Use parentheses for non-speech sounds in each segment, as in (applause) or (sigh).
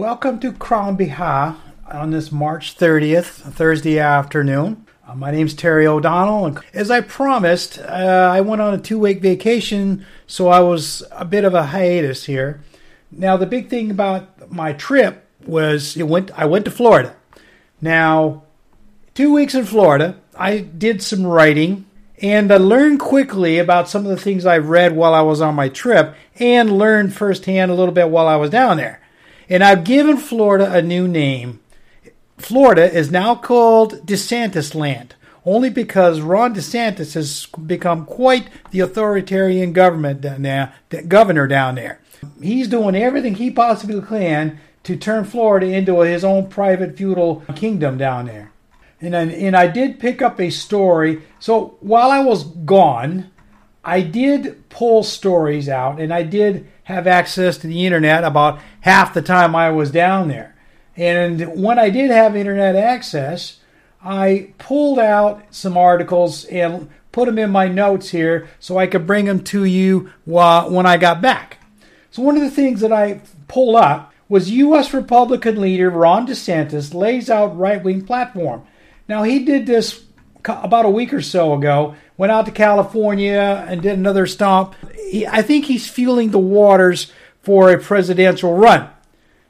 Welcome to Crann Bethadh on this March 30th, Thursday afternoon. Uh, my name's Terry O'Donnell, and as I promised, uh, I went on a two week vacation, so I was a bit of a hiatus here. Now, the big thing about my trip was it went. I went to Florida. Now, two weeks in Florida, I did some writing and I learned quickly about some of the things I read while I was on my trip and learned firsthand a little bit while I was down there. And I've given Florida a new name. Florida is now called DeSantis Land, only because Ron DeSantis has become quite the authoritarian government down there, governor down there. He's doing everything he possibly can to turn Florida into his own private feudal kingdom down there. And, and I did pick up a story. So while I was gone, I did pull stories out and I did have access to the internet about half the time I was down there. And when I did have internet access, I pulled out some articles and put them in my notes here so I could bring them to you when I got back. So, one of the things that I pulled up was U.S. Republican leader Ron DeSantis lays out right wing platform. Now, he did this about a week or so ago, went out to California and did another stomp. I think he's feeling the waters for a presidential run.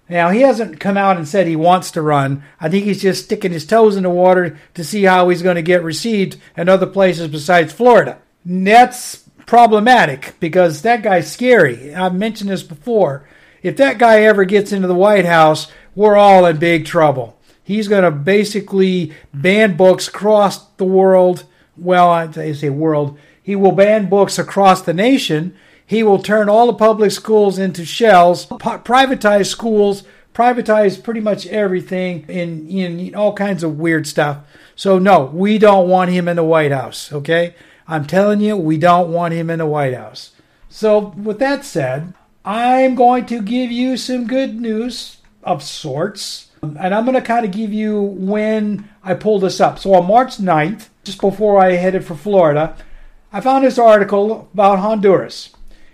Now, he hasn't come out and said he wants to run. I think he's just sticking his toes in the water to see how he's going to get received in other places besides Florida. That's problematic because that guy's scary. I've mentioned this before. If that guy ever gets into the White House, we're all in big trouble. He's going to basically ban books across the world. Well, I say world. He will ban books across the nation. He will turn all the public schools into shells, privatize schools, privatize pretty much everything in, in all kinds of weird stuff. So, no, we don't want him in the White House, okay? I'm telling you, we don't want him in the White House. So, with that said, I'm going to give you some good news of sorts. And I'm going to kind of give you when I pull this up. So on March 9th, just before I headed for Florida, I found this article about Honduras.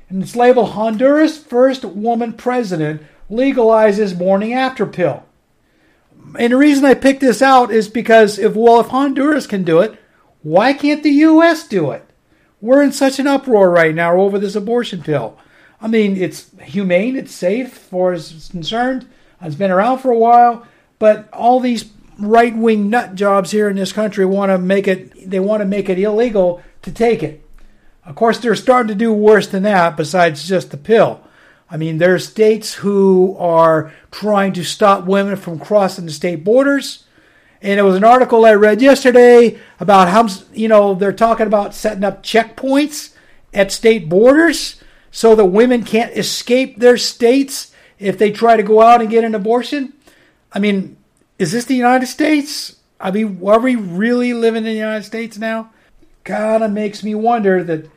And it's labeled Honduras First Woman President Legalizes Morning After Pill. And the reason I picked this out is because if well if Honduras can do it, why can't the US do it? We're in such an uproar right now over this abortion pill. I mean, it's humane, it's safe for as it's concerned. It's been around for a while, but all these right wing nut jobs here in this country want to make it they want to make it illegal to take it. Of course, they're starting to do worse than that besides just the pill. I mean, there are states who are trying to stop women from crossing the state borders. And it was an article I read yesterday about how, you know, they're talking about setting up checkpoints at state borders so that women can't escape their states if they try to go out and get an abortion? I mean, is this the United States? I mean, are we really living in the United States now? Kind of makes me wonder that.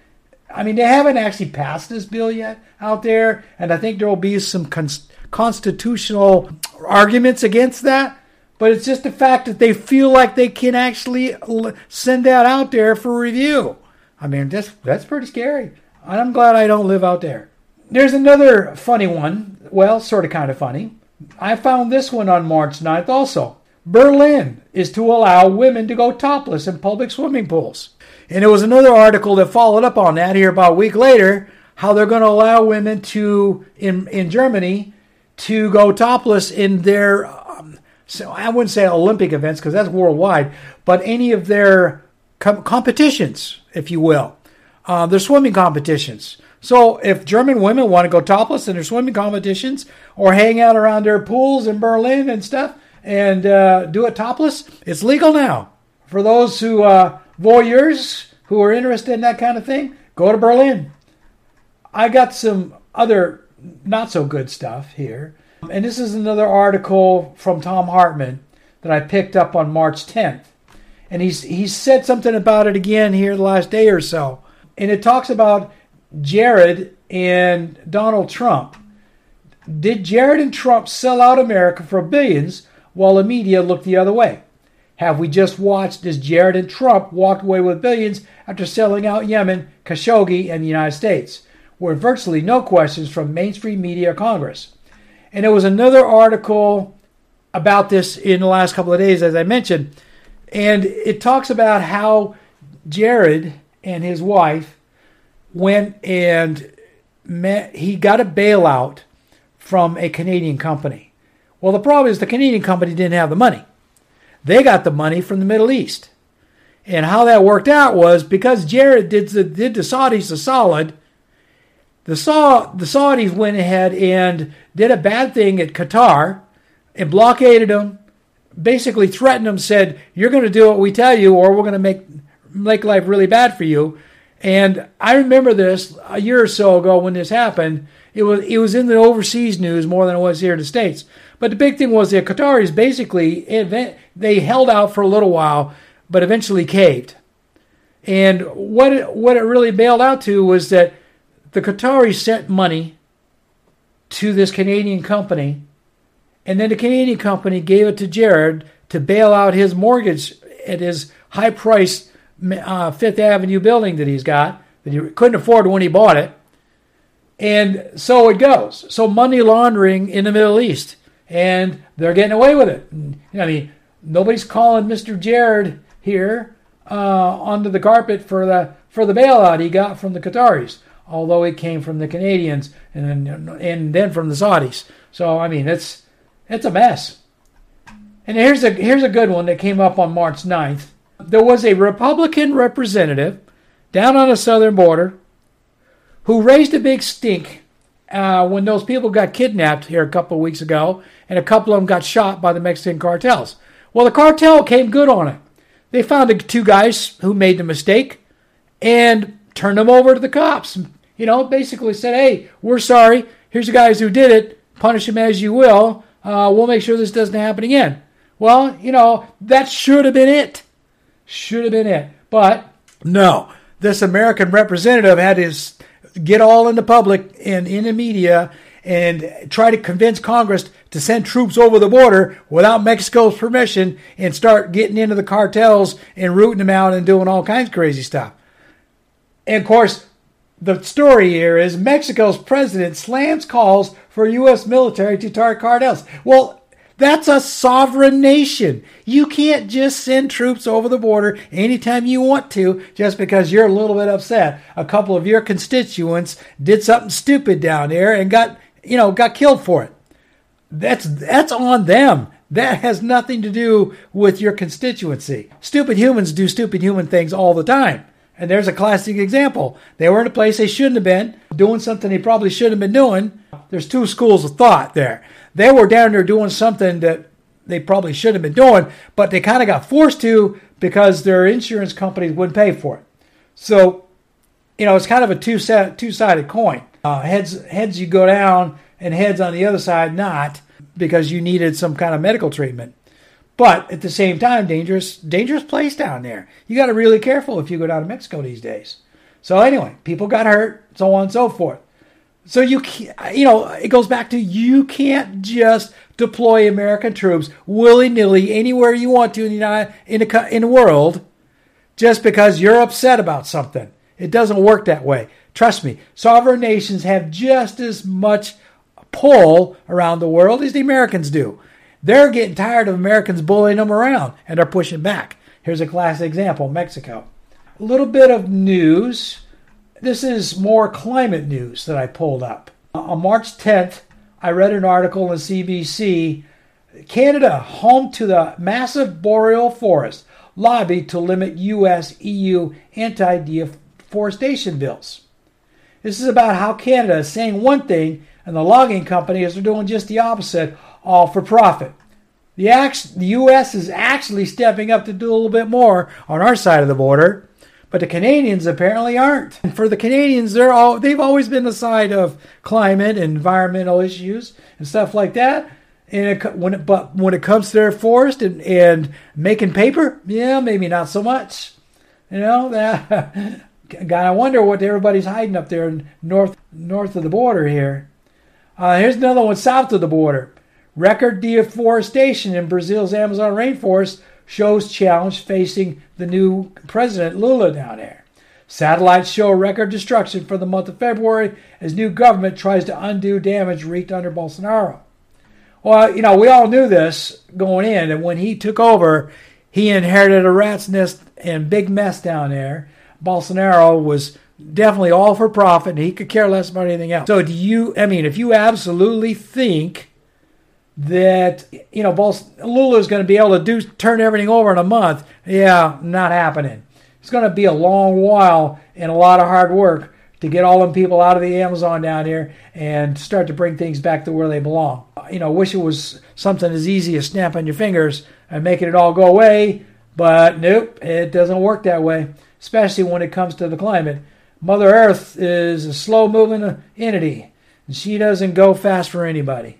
I mean, they haven't actually passed this bill yet out there, and I think there will be some constitutional arguments against that. But it's just the fact that they feel like they can actually send that out there for review. I mean, that's that's pretty scary. I'm glad I don't live out there. There's another funny one. Well, sort of kind of funny. I found this one on March 9th also. Berlin is to allow women to go topless in public swimming pools. And there was another article that followed up on that here about a week later how they're going to allow women to in in Germany to go topless in their um, so I wouldn't say Olympic events because that's worldwide, but any of their com- competitions, if you will, uh, their swimming competitions. So if German women want to go topless in their swimming competitions or hang out around their pools in Berlin and stuff and uh, do it topless, it's legal now. For those who uh, voyeurs who are interested in that kind of thing, go to Berlin. I got some other not so good stuff here. And this is another article from Thom Hartmann that I picked up on March 10th. And he's he's said something about it again here the last day or so. And it talks about Jared and Donald Trump. Did Jared and Trump sell out America for billions while the media looked the other way? Have we just watched as Jared and Trump walked away with billions after selling out Yemen, Khashoggi, and the United States, with virtually no questions from mainstream media or Congress? And there was another article about this in the last couple of days, as I mentioned. And it talks about how Jared and his wife went and met, he got a bailout from a Canadian company. Well, the problem is the Canadian company didn't have the money. They got the money from the Middle East. And how that worked out was because Jared did the, did the Saudis a solid, the, Sa- the Saudis went ahead and did a bad thing at Qatar and blockaded them, basically threatened them, said, You're going to do what we tell you, or we're going to make, make life really bad for you. And I remember this a year or so ago when this happened. It was it was in the overseas news more than it was here in the states. But the big thing was the Qataris basically they held out for a little while, but eventually caved. And what it, what it really bailed out to was that the Qataris sent money to this Canadian company, and then the Canadian company gave it to Jared to bail out his mortgage at his high priced uh, Fifth Avenue building that he's got that he couldn't afford when he bought it. And so it goes. So money laundering in the Middle East, and they're getting away with it. I mean, nobody's calling Mr. Jared here uh, onto the carpet for the for the bailout he got from the Qataris, although it came from the Canadians and then and then from the Saudis. So I mean, it's it's a mess. And here's a here's a good one that came up on March 9th there was a Republican representative down on the southern border who raised a big stink uh, when those people got kidnapped here a couple of weeks ago, and a couple of them got shot by the Mexican cartels. Well, the cartel came good on it. They found the two guys who made the mistake and turned them over to the cops. You know, basically said, "Hey, we're sorry. Here's the guys who did it. Punish them as you will. Uh, we'll make sure this doesn't happen again." Well, you know, that should have been it. Should have been it. But no, this American representative had his get all in the public and in the media and try to convince Congress to send troops over the border without Mexico's permission and start getting into the cartels and rooting them out and doing all kinds of crazy stuff. And of course, the story here is Mexico's president slams calls for U.S. military to target cartels. Well, that's a sovereign nation. You can't just send troops over the border anytime you want to just because you're a little bit upset. A couple of your constituents did something stupid down there and got, you know, got killed for it. That's that's on them. That has nothing to do with your constituency. Stupid humans do stupid human things all the time. And there's a classic example. They were in a place they shouldn't have been, doing something they probably shouldn't have been doing. There's two schools of thought there they were down there doing something that they probably should have been doing, but they kind of got forced to because their insurance companies wouldn't pay for it. So, you know, it's kind of a two two sided coin. Uh, heads heads you go down, and heads on the other side not because you needed some kind of medical treatment. But at the same time, dangerous dangerous place down there. You got to really careful if you go down to Mexico these days. So anyway, people got hurt, so on and so forth. So you you know it goes back to you can't just deploy American troops willy nilly anywhere you want to in the United, in the in the world just because you're upset about something. It doesn't work that way. Trust me. Sovereign nations have just as much pull around the world as the Americans do. They're getting tired of Americans bullying them around and they're pushing back. Here's a classic example Mexico. A little bit of news this is more climate news that I pulled up. Uh, on March 10th, I read an article in CBC Canada, home to the massive boreal forest, lobbied to limit US EU anti deforestation bills. This is about how Canada is saying one thing and the logging companies are doing just the opposite, all for profit. The, the US is actually stepping up to do a little bit more on our side of the border. But the Canadians apparently aren't. And for the Canadians, they're all they've always been the side of climate and environmental issues and stuff like that. And it, when it, but when it comes to their forest and, and making paper, yeah, maybe not so much. You know that. (laughs) God, I wonder what everybody's hiding up there north north of the border here. Uh, here's another one south of the border. Record deforestation in Brazil's Amazon rainforest shows challenge facing the new president Lula down there. Satellites show record destruction for the month of February as new government tries to undo damage wreaked under Bolsonaro. Well, you know, we all knew this going in, and when he took over, he inherited a rat's nest and big mess down there. Bolsonaro was definitely all for profit, and he could care less about anything else. So, do you? I mean, if you absolutely think that you know Lula is going to be able to do turn everything over in a month, yeah, not happening. It's going to be a long while and a lot of hard work to get all them people out of the Amazon down here and start to bring things back to where they belong. You know, wish it was something as easy as snapping your fingers and making it all go away, but nope, it doesn't work that way, especially when it comes to the climate. Mother Earth is a slow moving entity, and she doesn't go fast for anybody.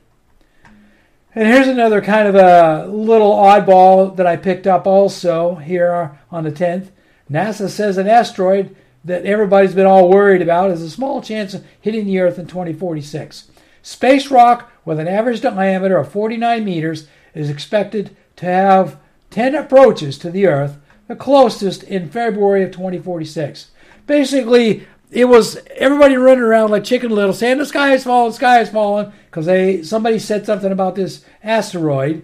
And here's another kind of a little oddball that I picked up also here on the 10th. NASA says an asteroid that everybody's been all worried about has a small chance of hitting the Earth in 2046. Space rock with an average diameter of 49 meters is expected to have 10 approaches to the Earth, the closest in February of 2046. Basically, it was everybody running around like chicken little, saying the sky is falling, the sky is falling, because they somebody said something about this asteroid,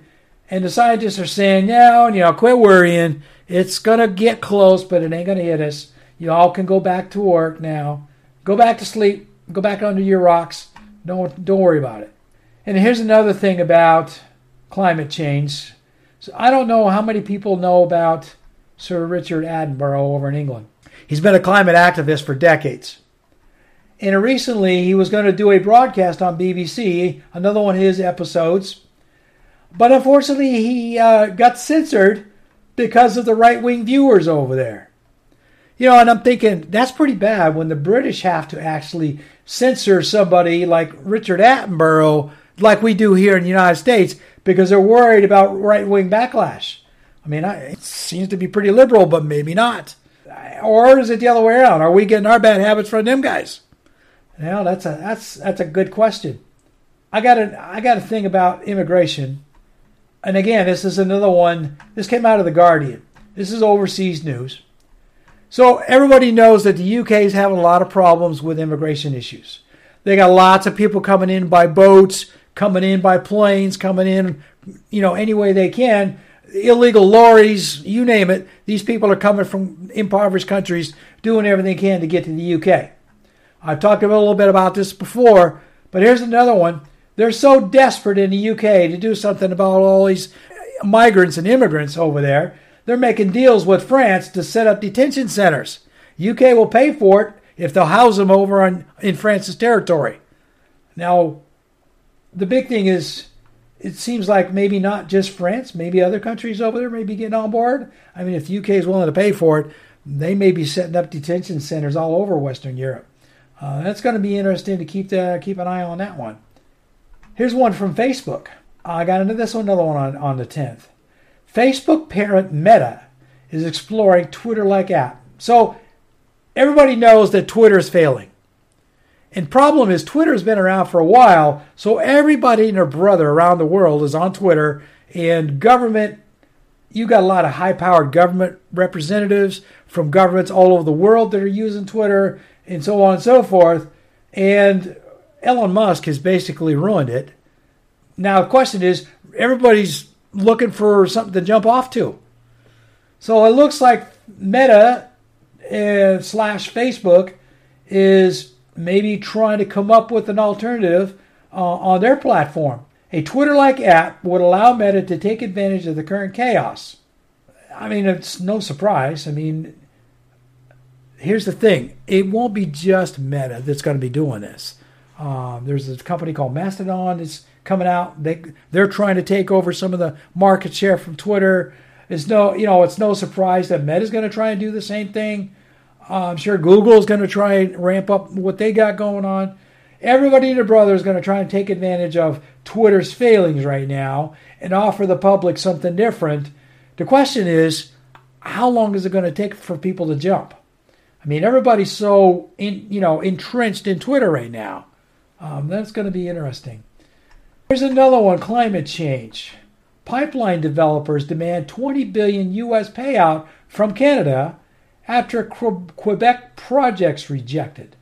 and the scientists are saying, yeah, oh, you know, quit worrying. It's gonna get close, but it ain't gonna hit us. You all can go back to work now. Go back to sleep. Go back under your rocks. Don't don't worry about it. And here's another thing about climate change. So I don't know how many people know about Sir Richard Attenborough over in England. He's been a climate activist for decades. And recently he was going to do a broadcast on BBC, another one of his episodes. But unfortunately, he uh, got censored because of the right wing viewers over there. You know, and I'm thinking that's pretty bad when the British have to actually censor somebody like Richard Attenborough, like we do here in the United States, because they're worried about right wing backlash. I mean, it seems to be pretty liberal, but maybe not. Or is it the other way around? Are we getting our bad habits from them guys? Now that's a that's that's a good question. I got a I got a thing about immigration, and again, this is another one. This came out of the Guardian. This is overseas news. So everybody knows that the UK is having a lot of problems with immigration issues. They got lots of people coming in by boats, coming in by planes, coming in, you know, any way they can. Illegal lorries, you name it. These people are coming from impoverished countries, doing everything they can to get to the UK. I've talked a little bit about this before, but here's another one. They're so desperate in the UK to do something about all these migrants and immigrants over there they're making deals with France to set up detention centers. UK will pay for it if they'll house them over on, in France's territory. Now, the big thing is, it seems like maybe not just France, maybe other countries over there may be getting on board. I mean, if the UK is willing to pay for it, they may be setting up detention centers all over Western Europe. Uh, that's going to be interesting to keep the, keep an eye on that one. Here's one from Facebook. I got into this one, another one on, on the 10th. Facebook parent Meta is exploring Twitter like app. So everybody knows that Twitter is failing. And problem is Twitter's been around for a while, so everybody and their brother around the world is on Twitter and government you got a lot of high-powered government representatives from governments all over the world that are using Twitter and so on and so forth. And Elon Musk has basically ruined it. Now the question is everybody's looking for something to jump off to. So it looks like Meta uh, slash Facebook is maybe trying to come up with an alternative uh, on their platform. A Twitter like app would allow Meta to take advantage of the current chaos. I mean, it's no surprise. I mean, here's the thing it won't be just Meta that's going to be doing this. Um, there's a company called Mastodon that's coming out. They they're trying to take over some of the market share from Twitter. It's no you know it's no surprise that Meta's going to try and do the same thing. Uh, I'm sure Google is going to try and ramp up what they got going on. Everybody and their brother is going to try and take advantage of Twitter's failings right now and offer the public something different. The question is, how long is it going to take for people to jump? I mean, everybody's so in, you know entrenched in Twitter right now. Um, that's going to be interesting. Here's another one climate change. Pipeline developers demand 20 billion US payout from Canada after Quebec projects rejected.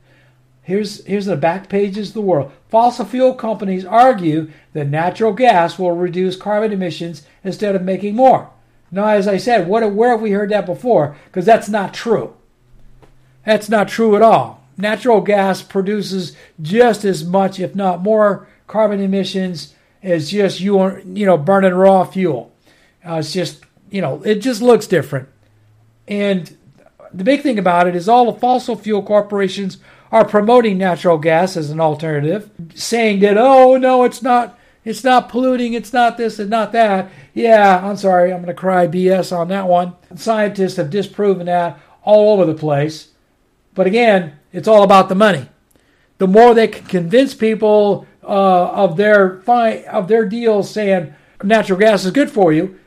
Here's, here's the back pages of the world. Fossil fuel companies argue that natural gas will reduce carbon emissions instead of making more. Now, as I said, what, where have we heard that before? Because that's not true. That's not true at all. Natural gas produces just as much, if not more, carbon emissions as just you, you know, burning raw fuel. Uh, it's just, you know, it just looks different. And the big thing about it is all the fossil fuel corporations are promoting natural gas as an alternative, saying that oh no, it's not it's not polluting, it's not this and not that. Yeah, I'm sorry, I'm going to cry BS on that one. Scientists have disproven that all over the place. But again, it's all about the money. The more they can convince people uh, of their fi- of their deals saying natural gas is good for you,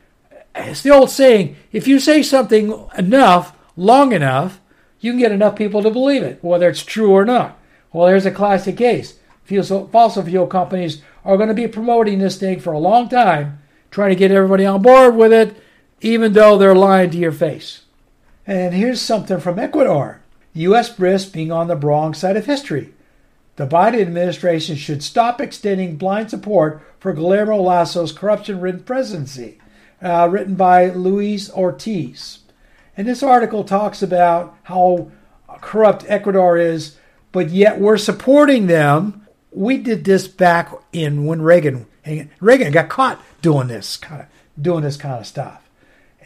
it's the old saying: if you say something enough, long enough, you can get enough people to believe it, whether it's true or not. Well, there's a classic case. Fossil fuel companies are going to be promoting this thing for a long time, trying to get everybody on board with it, even though they're lying to your face. And here's something from Ecuador U.S. risks being on the wrong side of history. The Biden administration should stop extending blind support for Guillermo Lasso's corruption ridden presidency, uh, written by Luis Ortiz. And this article talks about how corrupt Ecuador is, but yet we're supporting them. We did this back in when Reagan Reagan got caught doing this kind of doing this kind of stuff.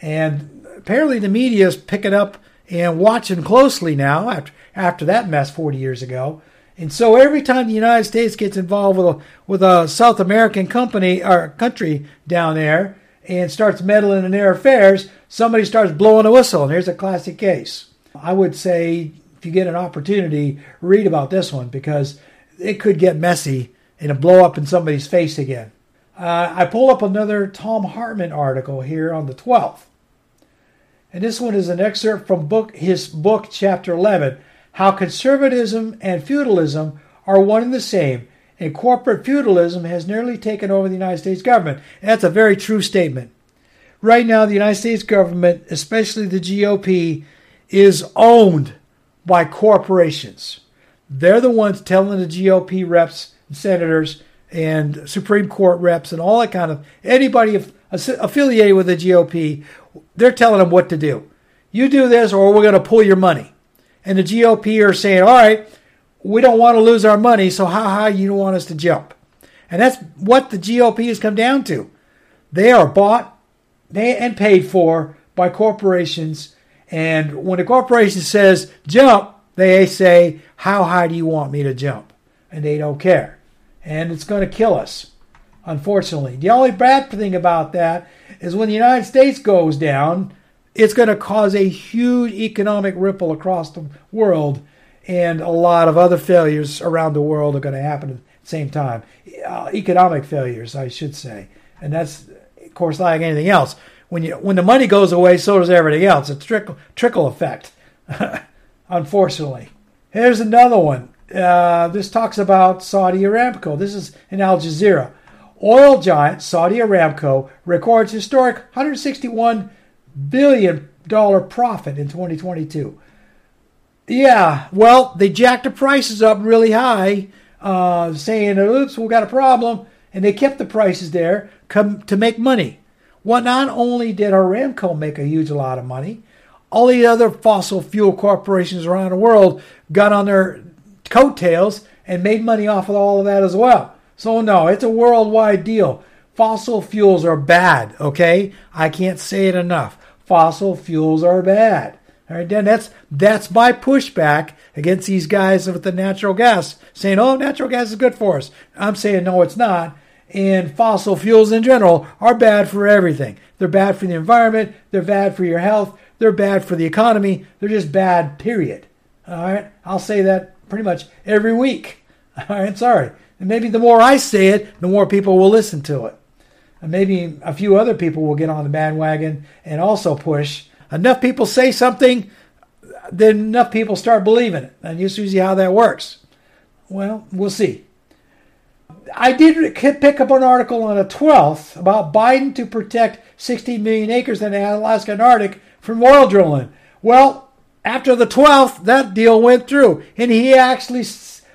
And apparently the media is picking up and watching closely now after after that mess 40 years ago. And so every time the United States gets involved with a with a South American company or country down there and starts meddling in their affairs, somebody starts blowing a whistle, and here's a classic case. I would say if you get an opportunity, read about this one because it could get messy and blow up in somebody's face again. Uh, I pull up another Thom Hartmann article here on the 12th. And this one is an excerpt from book, his book, Chapter 11 How Conservatism and Feudalism Are One and the Same, and Corporate Feudalism Has Nearly Taken Over the United States Government. And that's a very true statement. Right now, the United States government, especially the GOP, is owned by corporations. They're the ones telling the GOP reps and senators and Supreme Court reps and all that kind of anybody affiliated with the GOP, they're telling them what to do. You do this or we're going to pull your money. And the GOP are saying, all right, we don't want to lose our money, so how high you want us to jump? And that's what the GOP has come down to. They are bought and paid for by corporations. And when a corporation says jump, they say, How high do you want me to jump? And they don't care. And it's going to kill us, unfortunately. The only bad thing about that is when the United States goes down, it's going to cause a huge economic ripple across the world, and a lot of other failures around the world are going to happen at the same time. Uh, economic failures, I should say. And that's of course, like anything else, when you when the money goes away, so does everything else. It's trickle trickle effect, (laughs) unfortunately. Here's another one. Uh, this talks about Saudi Aramco. This is in Al Jazeera. Oil giant Saudi Aramco records historic 161 billion dollar profit in 2022. Yeah, well, they jacked the prices up really high, uh, saying, "Oops, we got a problem," and they kept the prices there to make money. Well, not only did Aramco make a huge lot of money, all the other fossil fuel corporations around the world got on their coattails and made money off of all of that as well. So, no, it's a worldwide deal. Fossil fuels are bad, okay? I can't say it enough. Fossil fuels are bad. All right, then that's that's my pushback against these guys with the natural gas, saying, "Oh, natural gas is good for us." I'm saying, no, it's not and fossil fuels in general are bad for everything. They're bad for the environment, they're bad for your health, they're bad for the economy, they're just bad, period. All right? I'll say that pretty much every week. (laughs) All right, sorry. And maybe the more I say it, the more people will listen to it. And maybe a few other people will get on the bandwagon and also push. Enough people say something, then enough people start believing it. And you see how that works. Well, we'll see. I did pick up an article on the 12th about Biden to protect 16 million acres in the Alaskan Arctic from oil drilling. Well, after the 12th, that deal went through, and he actually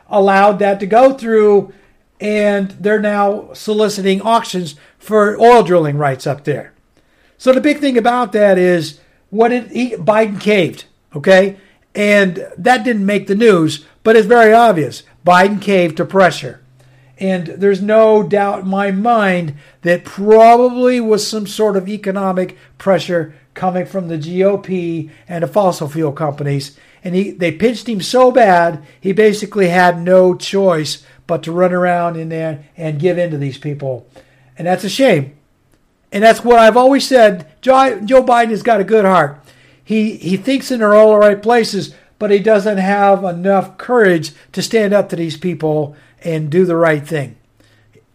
allowed that to go through, and they're now soliciting auctions for oil drilling rights up there. So the big thing about that is what it, he, Biden caved, okay, and that didn't make the news, but it's very obvious. Biden caved to pressure. And there's no doubt in my mind that probably was some sort of economic pressure coming from the GOP and the fossil fuel companies. And he, they pinched him so bad, he basically had no choice but to run around in there and give in to these people. And that's a shame. And that's what I've always said. Joe, Biden has got a good heart. He, he thinks in all the right places, but he doesn't have enough courage to stand up to these people and do the right thing.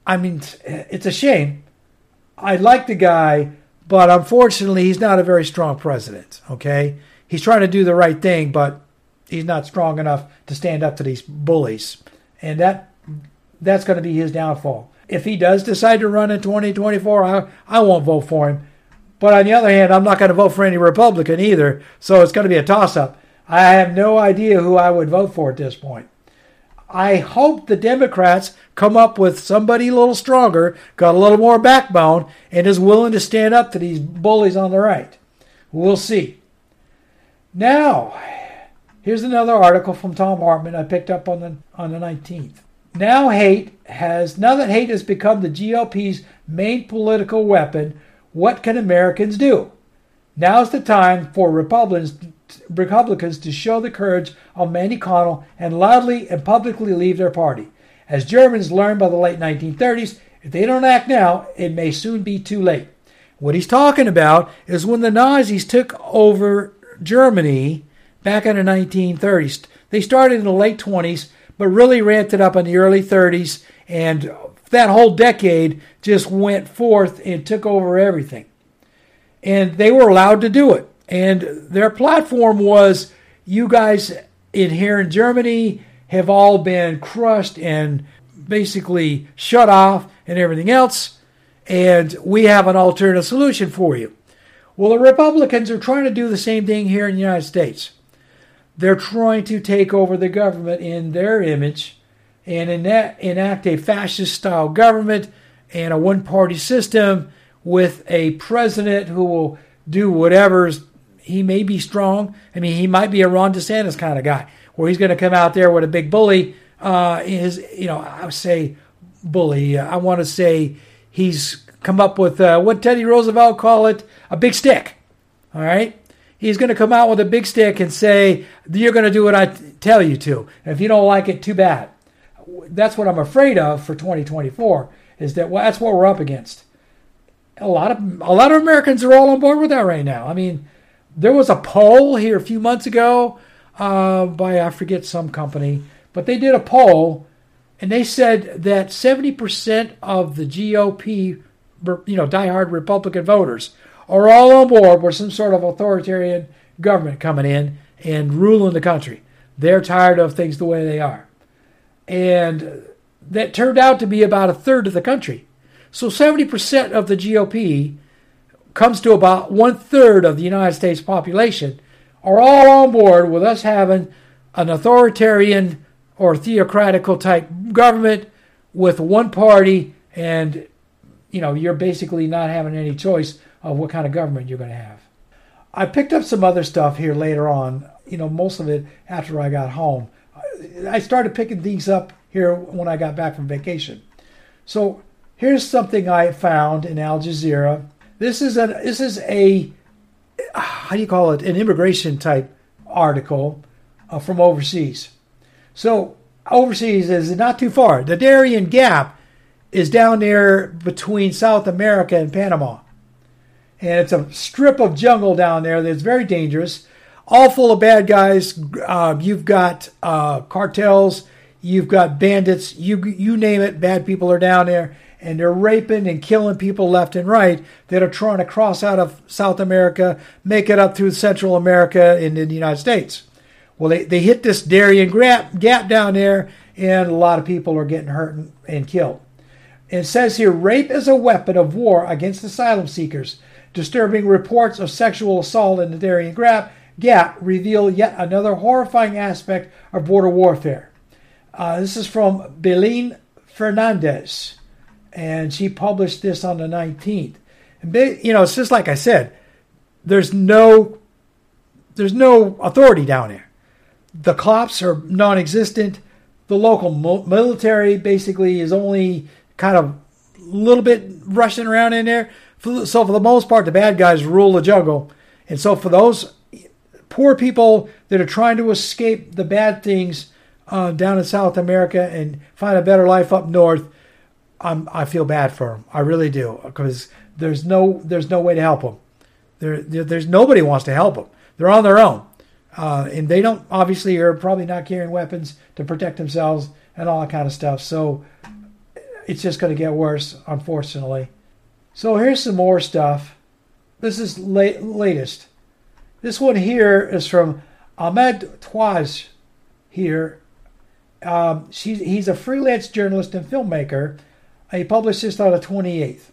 I mean, it's a shame. I like the guy, but unfortunately, he's not a very strong president. Okay, he's trying to do the right thing, but he's not strong enough to stand up to these bullies, and that that's going to be his downfall. If he does decide to run in 2024, I, I won't vote for him. But on the other hand, I'm not going to vote for any Republican either, so it's going to be a toss up. I have no idea who I would vote for at this point. I hope the Democrats come up with somebody a little stronger, got a little more backbone, and is willing to stand up to these bullies on the right. We'll see. Now, here's another article from Thom Hartmann I picked up on the on the 19th. Now hate has now that hate has become the GOP's main political weapon, what can Americans do? Now's the time for Republicans Republicans to show the courage of Manny Connell and loudly and publicly leave their party. As Germans learned by the late 1930s, if they don't act now, it may soon be too late. What he's talking about is when the Nazis took over Germany back in the 1930s. They started in the late 20s, but really ramped it up in the early 30s, and that whole decade just went forth and took over everything. And they were allowed to do it. And their platform was you guys in here in Germany have all been crushed and basically shut off and everything else. And we have an alternative solution for you. Well, the Republicans are trying to do the same thing here in the United States. They're trying to take over the government in their image and enact a fascist style government and a one party system with a president who will do whatever's he may be strong. I mean, he might be a Ron DeSantis kind of guy, where he's going to come out there with a big bully. Uh, his, you know, I would say bully. I want to say he's come up with uh, what Teddy Roosevelt call it a big stick. All right, he's going to come out with a big stick and say you're going to do what I t- tell you to. And if you don't like it, too bad. That's what I'm afraid of for 2024. Is that well, that's what we're up against. A lot of a lot of Americans are all on board with that right now. I mean, there was a poll here a few months ago uh, by I forget some company, but they did a poll and they said that 70% of the GOP, you know, diehard Republican voters are all on board with some sort of authoritarian government coming in and ruling the country. They're tired of things the way they are. And that turned out to be about a third of the country. So 70% of the GOP comes to about one third of the United States population, are all on board with us having an authoritarian or theocratical type government with one party, and you know you're basically not having any choice of what kind of government you're going to have. I picked up some other stuff here later on. You know, most of it after I got home. I started picking these up here when I got back from vacation. So here's something I found in Al Jazeera this is a this is a how do you call it an immigration type article uh, from overseas. So overseas is not too far. The Darien Gap is down there between South America and Panama, and it's a strip of jungle down there that's very dangerous, all full of bad guys. Uh, you've got uh, cartels, you've got bandits, you you name it. Bad people are down there, and they're raping and killing people left and right that are trying to cross out of South America, make it up through Central America and in the United States. Well, they, they hit this Darien gap, gap down there, and a lot of people are getting hurt and, and killed. It says here rape is a weapon of war against asylum seekers. Disturbing reports of sexual assault in the Darien Gap, gap reveal yet another horrifying aspect of border warfare. Uh, this is from Belén Fernandez, and she published this on the 19th. And you know, it's just like I said, there's no there's no authority down there. The cops are non-existent. The local military basically is only kind of a little bit rushing around in there. So for the most part, the bad guys rule the jungle. And so for those poor people that are trying to escape the bad things uh, down in South America and find a better life up north, I'm, I feel bad for them. I really do because there's no there's no way to help them. There, there there's nobody wants to help them. They're on their own, uh, and they don't obviously are probably not carrying weapons to protect themselves and all that kind of stuff. So it's just going to get worse, unfortunately. So here's some more stuff. This is late, latest. This one here is from Ahmed Twaij here. Um, he's a freelance journalist and filmmaker. He published this on the 28th.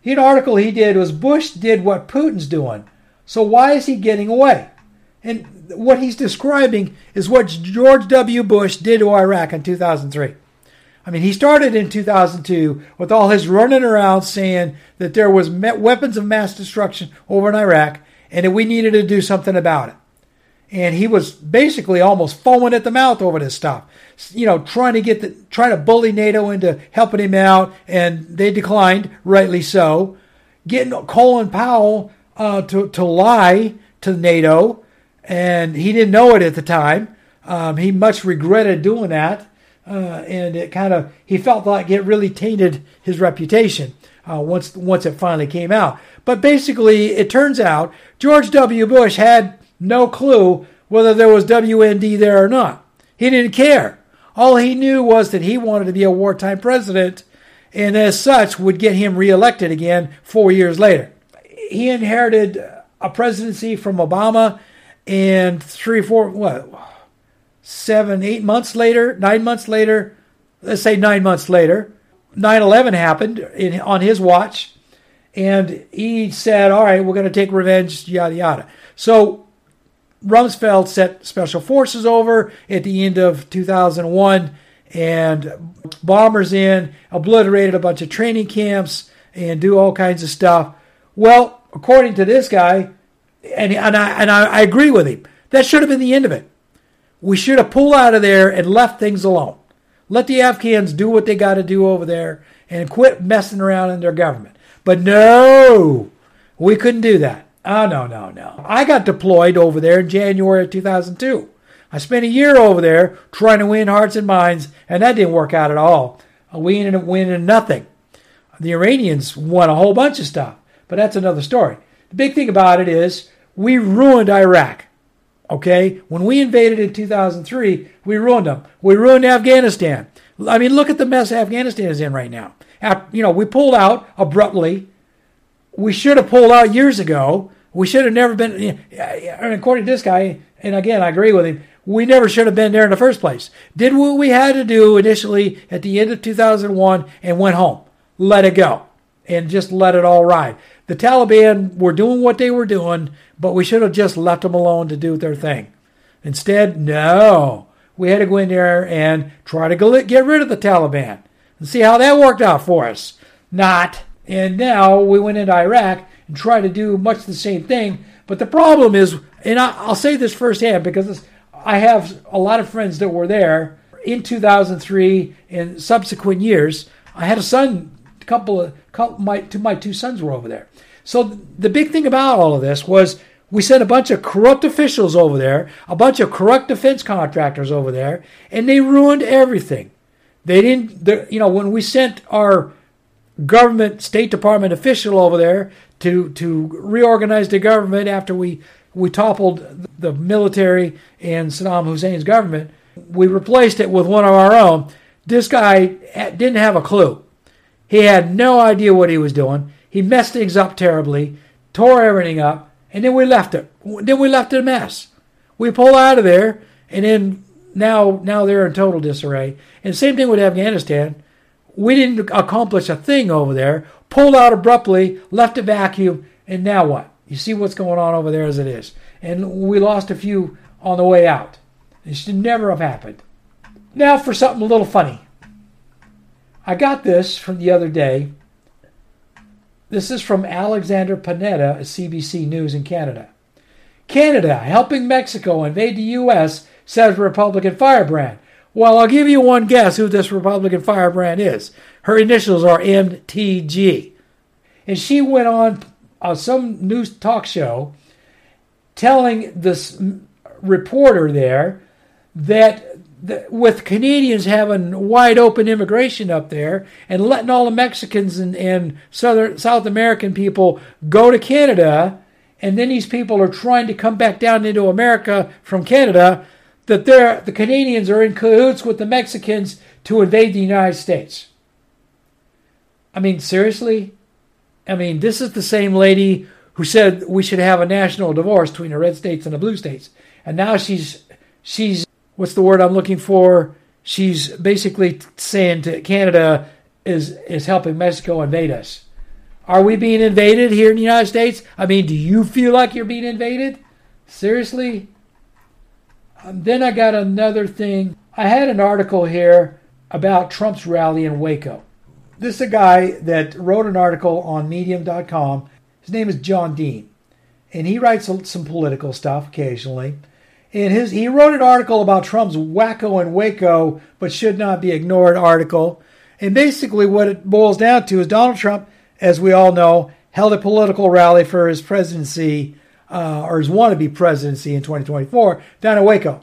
He, an article he did was Bush did what Putin's doing. So why is he getting away? And what he's describing is what George W. Bush did to Iraq in 2003. I mean, he started in 2002 with all his running around saying that there was weapons of mass destruction over in Iraq and that we needed to do something about it. And he was basically almost foaming at the mouth over this stuff, you know, trying to get the, trying to bully NATO into helping him out, and they declined, rightly so. Getting Colin Powell uh, to to lie to NATO, and he didn't know it at the time. Um, he much regretted doing that uh, and it kind of he felt like it really tainted his reputation uh, once once it finally came out. But basically, it turns out George W. Bush had no clue whether there was WMD there or not. He didn't care. All he knew was that he wanted to be a wartime president, and as such would get him reelected again four years later. He inherited a presidency from Obama, and three, four, what, seven, eight months later, nine months later, let's say nine months later, 9 11 happened in, on his watch. And he said, All right, we're going to take revenge, yada, yada. So Rumsfeld sent special forces over at the end of 2001 and bombers in, obliterated a bunch of training camps, and do all kinds of stuff. Well, according to this guy, and, and, I, and I, I agree with him, that should have been the end of it. We should have pulled out of there and left things alone. Let the Afghans do what they got to do over there and quit messing around in their government. But no, we couldn't do that. Oh, no, no, no. I got deployed over there in January of 2002. I spent a year over there trying to win hearts and minds, and that didn't work out at all. We ended up winning nothing. The Iranians won a whole bunch of stuff, but that's another story. The big thing about it is we ruined Iraq. Okay? When we invaded in 2003, we ruined them. We ruined Afghanistan. I mean, look at the mess Afghanistan is in right now. You know, we pulled out abruptly. We should have pulled out years ago. We should have never been. And according to this guy, and again, I agree with him. We never should have been there in the first place. Did what we had to do initially at the end of 2001 and went home. Let it go and just let it all ride. The Taliban were doing what they were doing, but we should have just left them alone to do their thing. Instead, no. We had to go in there and try to get rid of the Taliban and see how that worked out for us. Not. And now we went into Iraq and tried to do much the same thing. But the problem is, and I'll say this firsthand because I have a lot of friends that were there in 2003 and subsequent years. I had a son a couple of couple, my two my two sons were over there. So the big thing about all of this was we sent a bunch of corrupt officials over there, a bunch of corrupt defense contractors over there, and they ruined everything. They didn't, you know, when we sent our government, State Department official over there to to reorganize the government after we we toppled the military and Saddam Hussein's government, we replaced it with one of our own. This guy didn't have a clue. He had no idea what he was doing. He messed things up terribly, tore everything up, and then we left it. Then we left it a mess. We pulled out of there, and then now now they're in total disarray. And same thing with Afghanistan. We didn't accomplish a thing over there. Pulled out abruptly, left a vacuum, and now what? You see what's going on over there as it is. And we lost a few on the way out. It should never have happened. Now for something a little funny. I got this from the other day. This is from Alexander Panetta at CBC News in Canada. Canada helping Mexico invade the U.S., says Republican firebrand. Well, I'll give you one guess who this Republican firebrand is. Her initials are MTG. And she went on uh, some news talk show telling this reporter there that with Canadians having wide open immigration up there and letting all the Mexicans and, and Southern South American people go to Canada, and then these people are trying to come back down into America from Canada, that they're, the Canadians are in cahoots with the Mexicans to invade the United States. I mean, seriously? I mean, this is the same lady who said we should have a national divorce between the red states and the blue states. And now she's she's what's the word I'm looking for? She's basically saying to Canada is is helping Mexico invade us. Are we being invaded here in the United States? I mean, do you feel like you're being invaded? Seriously? Um, then I got another thing. I had an article here about Trump's rally in Waco. This is a guy that wrote an article on medium.com. His name is John Dean. And he writes some political stuff occasionally. And his he wrote an article about Trump's wacko and Waco, but should not be ignored article. And basically, what it boils down to is Donald Trump, as we all know, held a political rally for his presidency uh, or his wannabe presidency in 2024 down in Waco.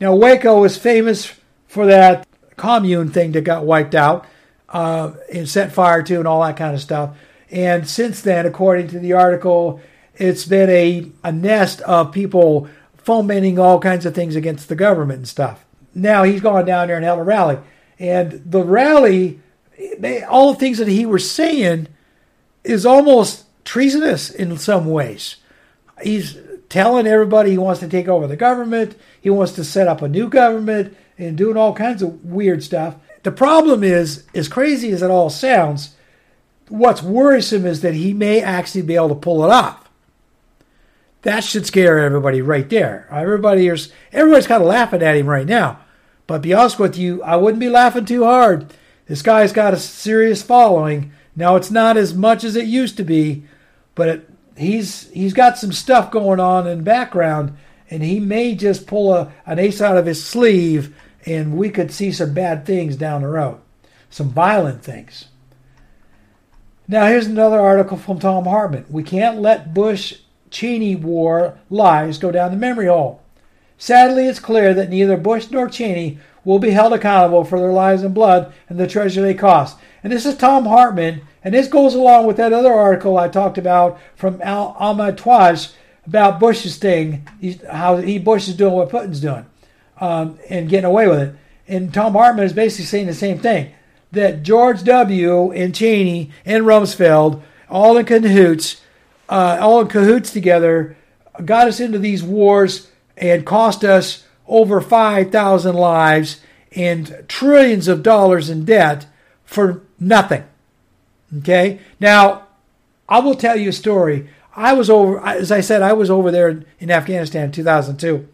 Now, Waco was famous for that commune thing that got wiped out uh, and set fire to and all that kind of stuff. And since then, according to the article, it's been a, a nest of people fomenting all kinds of things against the government and stuff. Now he's gone down there and held a rally. And the rally, all the things that he was saying is almost treasonous in some ways. He's telling everybody he wants to take over the government, he wants to set up a new government, and doing all kinds of weird stuff. The problem is, as crazy as it all sounds, what's worrisome is that he may actually be able to pull it off. That should scare everybody right there. Everybody is everybody's kind of laughing at him right now. But be honest with you, I wouldn't be laughing too hard. This guy's got a serious following. Now it's not as much as it used to be, but it, he's he's got some stuff going on in the background, and he may just pull a, an ace out of his sleeve, and we could see some bad things down the road, some violent things. Now here's another article from Thom Hartmann. We can't let Bush Cheney war lies go down the memory hole. Sadly, it's clear that neither Bush nor Cheney will be held accountable for their lives and blood and the treasure they cost. And this is Thom Hartmann, and this goes along with that other article I talked about from Al- Ahmed Twaij about Bush's thing, how he Bush is doing what Putin's doing, um, and getting away with it. And Thom Hartmann is basically saying the same thing that George W. and Cheney and Rumsfeld, all in cahoots, uh, all in cahoots together, got us into these wars and cost us over 5,000 lives and trillions of dollars in debt for nothing. Okay? Now, I will tell you a story. I was over, as I said, I was over there in Afghanistan in 2002.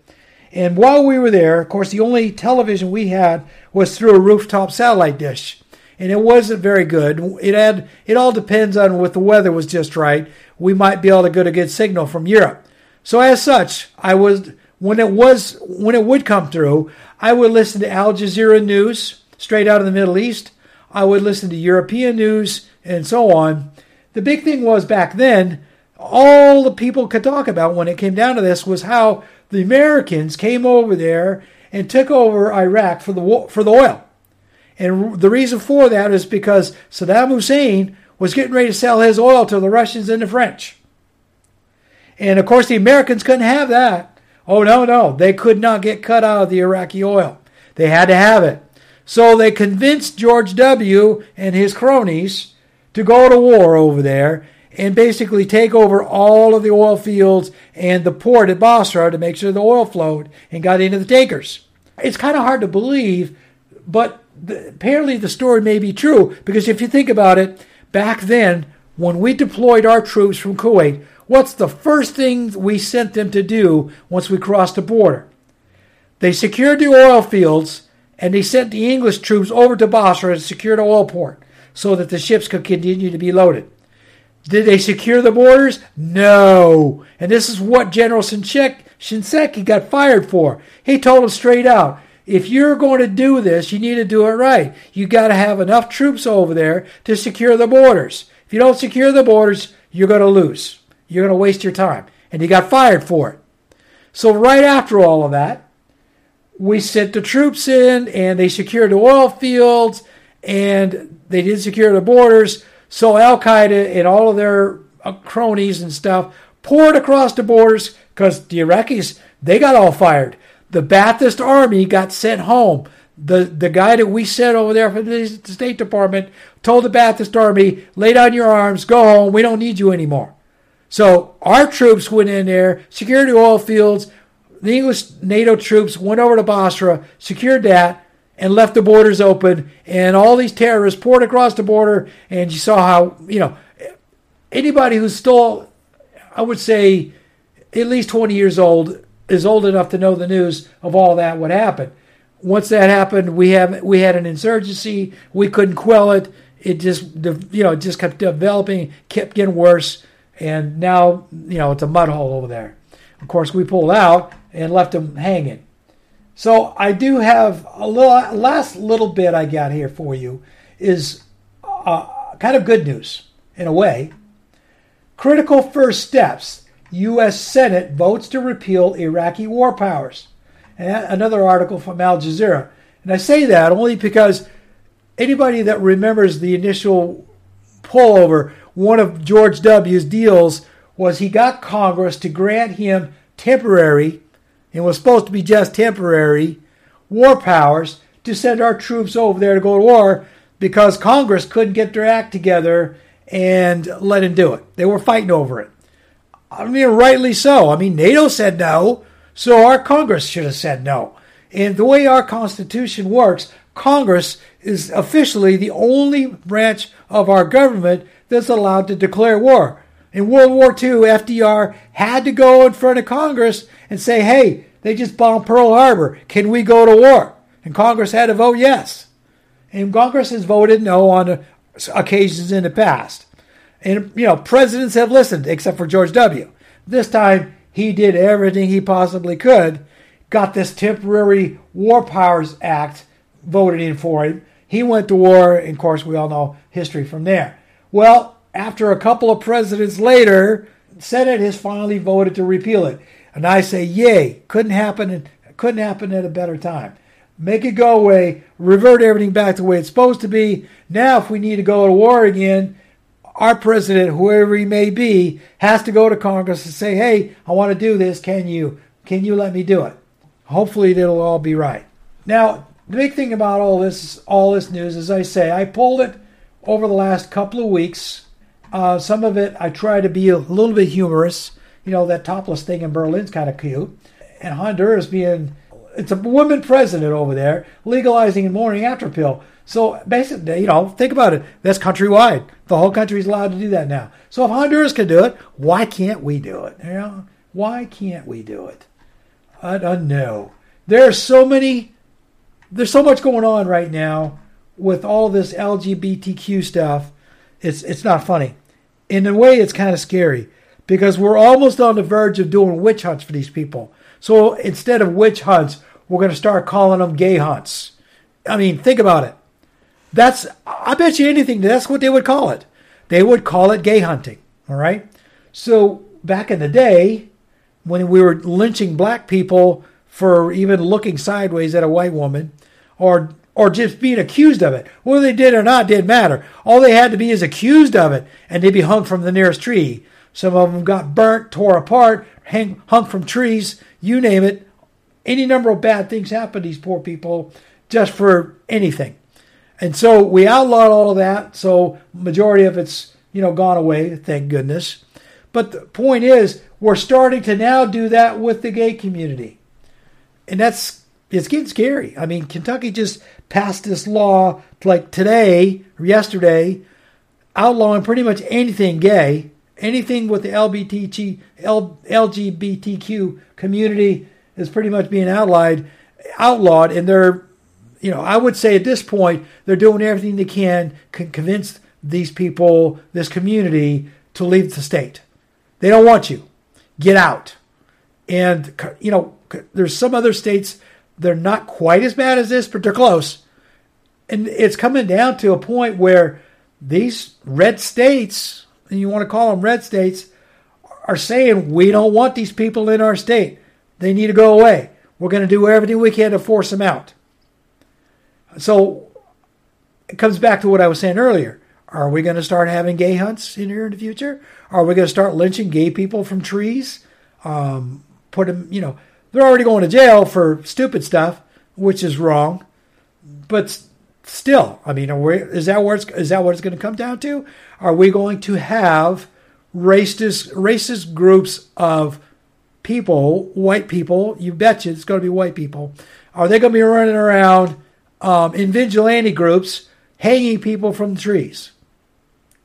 And while we were there, of course, the only television we had was through a rooftop satellite dish. And it wasn't very good. It had it all depends on what the weather was just right we might be able to get a good signal from Europe. So as such, I was when it was when it would come through, I would listen to Al Jazeera news straight out of the Middle East. I would listen to European news and so on. The big thing was back then, all the people could talk about when it came down to this was how the Americans came over there and took over Iraq for the for the oil. And the reason for that is because Saddam Hussein was getting ready to sell his oil to the Russians and the French. And of course, the Americans couldn't have that. Oh, no, no. They could not get cut out of the Iraqi oil. They had to have it. So they convinced George W. and his cronies to go to war over there and basically take over all of the oil fields and the port at Basra to make sure the oil flowed and got into the tankers. It's kind of hard to believe, but the, apparently the story may be true because if you think about it, back then, when we deployed our troops from Kuwait, what's the first thing we sent them to do once we crossed the border? They secured the oil fields and they sent the English troops over to Basra to secure the oil port so that the ships could continue to be loaded. Did they secure the borders? No. And this is what General Shinseki got fired for. He told them straight out if you're going to do this, you need to do it right. You got to have enough troops over there to secure the borders. If you don't secure the borders, you're going to lose. You're going to waste your time. And he got fired for it. So, right after all of that, we sent the troops in and they secured the oil fields and they did secure the borders. So, Al Qaeda and all of their uh, cronies and stuff poured across the borders because the Iraqis, they got all fired. The Ba'athist army got sent home. The, the guy that we sent over there from the State Department told the Ba'athist army, lay down your arms, go home, we don't need you anymore. So our troops went in there, secured the oil fields. The English NATO troops went over to Basra, secured that, and left the borders open. And all these terrorists poured across the border. And you saw how, you know, anybody who's still, I would say, at least 20 years old is old enough to know the news of all that would happen. Once that happened, we have we had an insurgency. We couldn't quell it. It just you know just kept developing, kept getting worse, and now you know it's a mud hole over there. Of course, we pulled out and left them hanging. So I do have a little last little bit I got here for you is uh, kind of good news in a way. Critical first steps U.S. Senate votes to repeal Iraqi war powers. And another article from Al Jazeera. And I say that only because anybody that remembers the initial pullover, one of George W.'s deals was he got Congress to grant him temporary, and was supposed to be just temporary, war powers to send our troops over there to go to war because Congress couldn't get their act together and let him do it. They were fighting over it. I mean, rightly so. I mean, NATO said no, so our Congress should have said no. And the way our Constitution works, Congress is officially the only branch of our government that's allowed to declare war. In World War II, FDR had to go in front of Congress and say, hey, they just bombed Pearl Harbor. Can we go to war? And Congress had to vote yes. And Congress has voted no on uh, occasions in the past. And, you know, presidents have listened, except for George W. This time, he did everything he possibly could, got this temporary War Powers Act voted in for him. He went to war, and of course, we all know history from there. Well, after a couple of presidents later, Senate has finally voted to repeal it. And I say, yay, couldn't happen, couldn't happen at a better time. Make it go away, revert everything back to the way it's supposed to be. Now, if we need to go to war again, our president, whoever he may be, has to go to Congress and say, "Hey, I want to do this. Can you can you let me do it?" Hopefully, it'll all be right. Now, the big thing about all this all this news, as I say, I pulled it over the last couple of weeks. Uh, some of it I try to be a little bit humorous. You know, that topless thing in Berlin's kind of cute, and Honduras being it's a woman president over there legalizing a morning after pill. So basically, you know, think about it. That's countrywide. The whole country is allowed to do that now. So if Honduras can do it, why can't we do it? You know, why can't we do it? I don't know. There are so many. There's so much going on right now with all this LGBTQ stuff. It's it's not funny. In a way, it's kind of scary because we're almost on the verge of doing witch hunts for these people. So instead of witch hunts, we're going to start calling them gay hunts. I mean, think about it. That's, I bet you anything, that's what they would call it. They would call it gay hunting. All right. So back in the day, when we were lynching black people for even looking sideways at a white woman or or just being accused of it. Whether they did or not didn't matter. All they had to be is accused of it, and they'd be hung from the nearest tree. Some of them got burnt, tore apart, hang, hung from trees, you name it. Any number of bad things happen to these poor people just for anything. And so we outlawed all of that. So majority of it's you know gone away, thank goodness. But the point is, we're starting to now do that with the gay community, and that's it's getting scary. I mean, Kentucky just passed this law like today or yesterday, outlawing pretty much anything gay, anything with the LBTQ, LGBTQ community is pretty much being outlawed, outlawed, and they're you know, I would say at this point they're doing everything they can to convince these people, this community, to leave the state. They don't want you. Get out. And you know, there's some other states they're not quite as bad as this, but they're close. And it's coming down to a point where these red states, and you want to call them red states, are saying we don't want these people in our state. They need to go away. We're going to do everything we can to force them out. So it comes back to what I was saying earlier. Are we going to start having gay hunts in here in the future? Are we going to start lynching gay people from trees? Um, put them, you know, they're already going to jail for stupid stuff, which is wrong. But still, I mean, we, is that where is that what it's going to come down to? Are we going to have racist racist groups of people, white people? You betcha, it's going to be white people. Are they going to be running around um, in vigilante groups, hanging people from trees?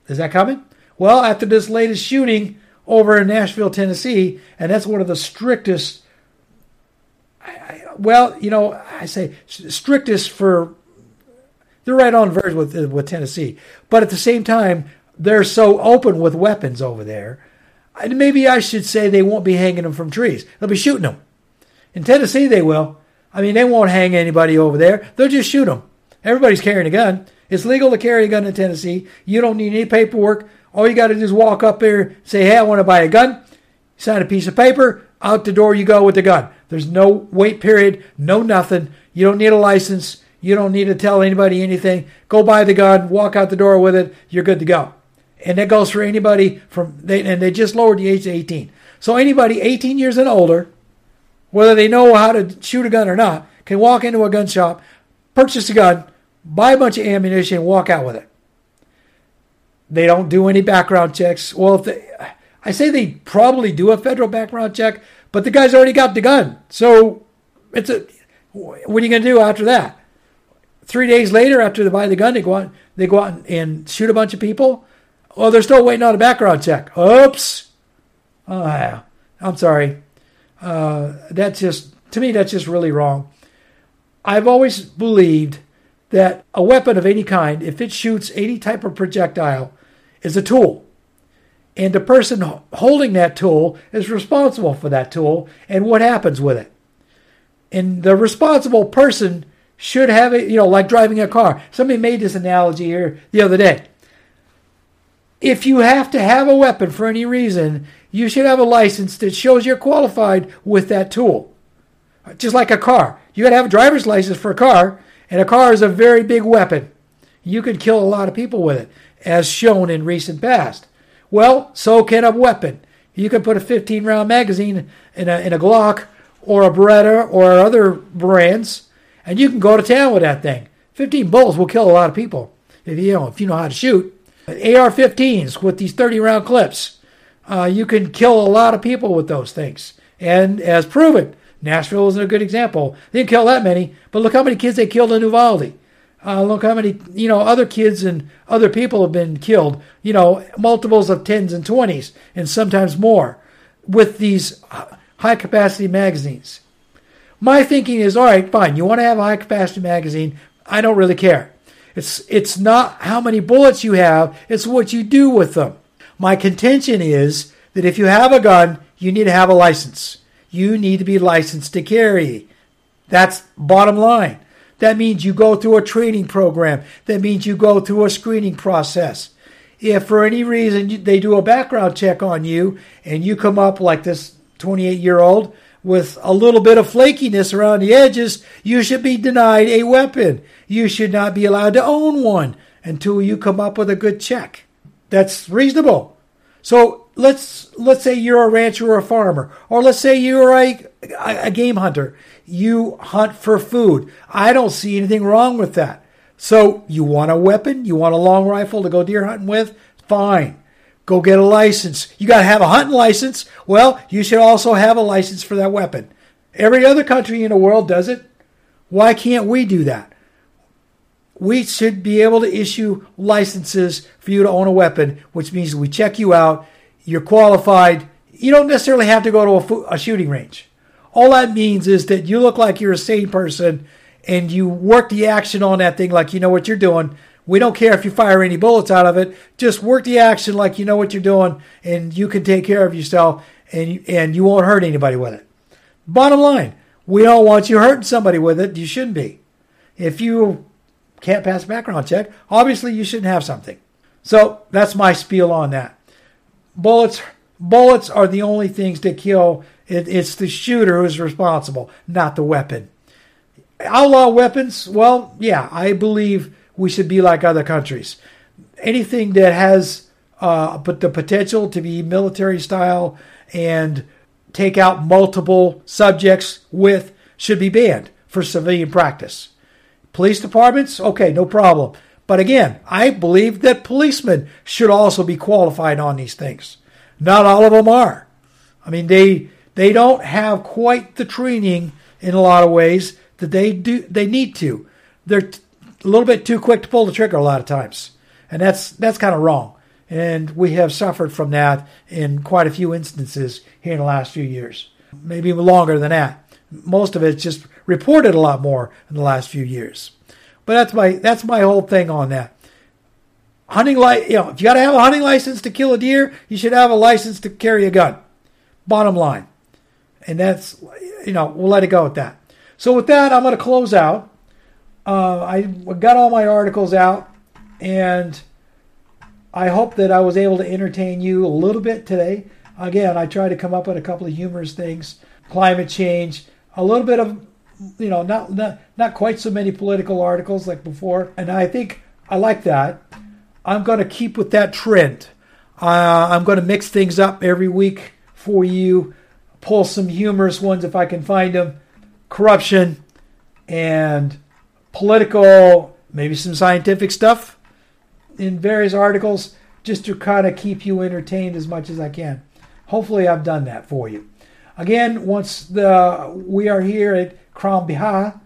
Is that coming? Well, after this latest shooting over in Nashville, Tennessee, and that's one of the strictest. Well, you know, I say strictest for they're right on verge with uh, with Tennessee, but at the same time, they're so open with weapons over there. Maybe I should say they won't be hanging them from trees; they'll be shooting them. In Tennessee, they will. I mean, they won't hang anybody over there; they'll just shoot them. Everybody's carrying a gun. It's legal to carry a gun in Tennessee. You don't need any paperwork. All you got to do is walk up there, say, "Hey, I want to buy a gun." Sign a piece of paper. Out the door you go with the gun. There's no wait period, no nothing. You don't need a license. You don't need to tell anybody anything. Go buy the gun, walk out the door with it. You're good to go. And that goes for anybody from they and they just lowered the age to 18. So anybody 18 years and older, whether they know how to shoot a gun or not, can walk into a gun shop, purchase a gun, buy a bunch of ammunition, and walk out with it. They don't do any background checks. Well, if they, I say they probably do a federal background check, but the guy's already got the gun. So it's a what are you going to do after that? Three days later, after they buy the gun, they go out, they go out and shoot a bunch of people. Well, they're still waiting on a background check. Oops. Oh, yeah. I'm sorry. Uh, that's just to me. That's just really wrong. I've always believed that a weapon of any kind, if it shoots any type of projectile, is a tool. And the person holding that tool is responsible for that tool and what happens with it. And the responsible person should have it, you know, like driving a car. Somebody made this analogy here the other day. If you have to have a weapon for any reason, you should have a license that shows you're qualified with that tool. Just like a car. You got to have a driver's license for a car, and a car is a very big weapon. You could kill a lot of people with it, as shown in recent past. Well, so can a weapon. You can put a 15 round magazine in a, in a Glock or a Beretta or other brands and you can go to town with that thing. 15 bullets will kill a lot of people if you know if you know how to shoot. AR-15s with these 30 round clips, uh, you can kill a lot of people with those things. And as proven, Nashville is a good example. They didn't kill that many, but look how many kids they killed in Uvalde. Uh, look how many you know other kids and other people have been killed. You know multiples of tens and twenties, and sometimes more, with these high capacity magazines. My thinking is, all right, fine. You want to have a high capacity magazine? I don't really care. It's it's not how many bullets you have; it's what you do with them. My contention is that if you have a gun, you need to have a license. You need to be licensed to carry. That's bottom line. That means you go through a training program. That means you go through a screening process. If for any reason they do a background check on you and you come up like this 28 year old with a little bit of flakiness around the edges, you should be denied a weapon. You should not be allowed to own one until you come up with a good check. That's reasonable. So let's let's say you're a rancher or a farmer, or let's say you're a, a game hunter. You hunt for food. I don't see anything wrong with that. So you want a weapon? You want a long rifle to go deer hunting with? Fine. Go get a license. You got to have a hunting license. Well, you should also have a license for that weapon. Every other country in the world does it. Why can't we do that? We should be able to issue licenses for you to own a weapon, which means we check you out. You're qualified. You don't necessarily have to go to a, a shooting range. All that means is that you look like you're a sane person and you work the action on that thing like you know what you're doing. We don't care if you fire any bullets out of it. Just work the action like you know what you're doing, and you can take care of yourself, and and you won't hurt anybody with it. Bottom line, we don't want you hurting somebody with it. You shouldn't be. If you can't pass background check, obviously you shouldn't have something. So that's my spiel on that. Bullets, bullets are the only things that kill. It, it's the shooter who's responsible, not the weapon. Outlaw weapons, well, yeah, I believe we should be like other countries. Anything that has uh, but the potential to be military style and take out multiple subjects with should be banned for civilian practice. Police departments, okay, no problem. But again, I believe that policemen should also be qualified on these things. Not all of them are. I mean, they they don't have quite the training in a lot of ways that they do they need to. They're t- a little bit too quick to pull the trigger a lot of times, and that's that's kind of wrong. And we have suffered from that in quite a few instances here in the last few years, maybe longer than that. Most of it's just reported a lot more in the last few years. But that's my that's my whole thing on that. Hunting li- you know, if you got to have a hunting license to kill a deer, you should have a license to carry a gun. Bottom line. And that's you know, we'll let it go at that. So with that, I'm going to close out. Uh, I got all my articles out, and I hope that I was able to entertain you a little bit today. Again, I tried to come up with a couple of humorous things, climate change, a little bit of, you know, not not not quite so many political articles like before, and I think I like that. I'm going to keep with that trend. Uh, I'm going to mix things up every week for you, pull some humorous ones if I can find them, corruption, and political, maybe some scientific stuff in various articles just to kind of keep you entertained as much as I can. Hopefully, I've done that for you. Again, once the we are here at Crann Bethadh,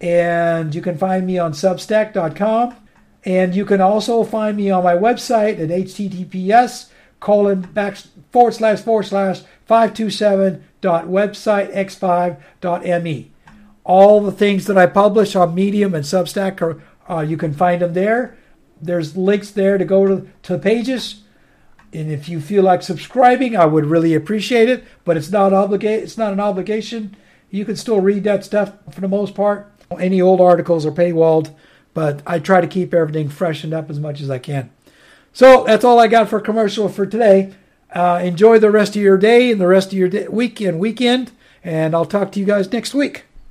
and you can find me on Substack.com, and you can also find me on my website at https colon back forward slash forward slash 527.websitex5.me. All the things that I publish on Medium and Substack, are, uh, you can find them there there's links there to go to, to the pages. And if you feel like subscribing, I would really appreciate it. But it's not obligate. It's not an obligation. You can still read that stuff for the most part. Any old articles are paywalled, but I try to keep everything freshened up as much as I can. So that's all I got for commercial for today. Uh, enjoy the rest of your day and the rest of your day, weekend, and I'll talk to you guys next week.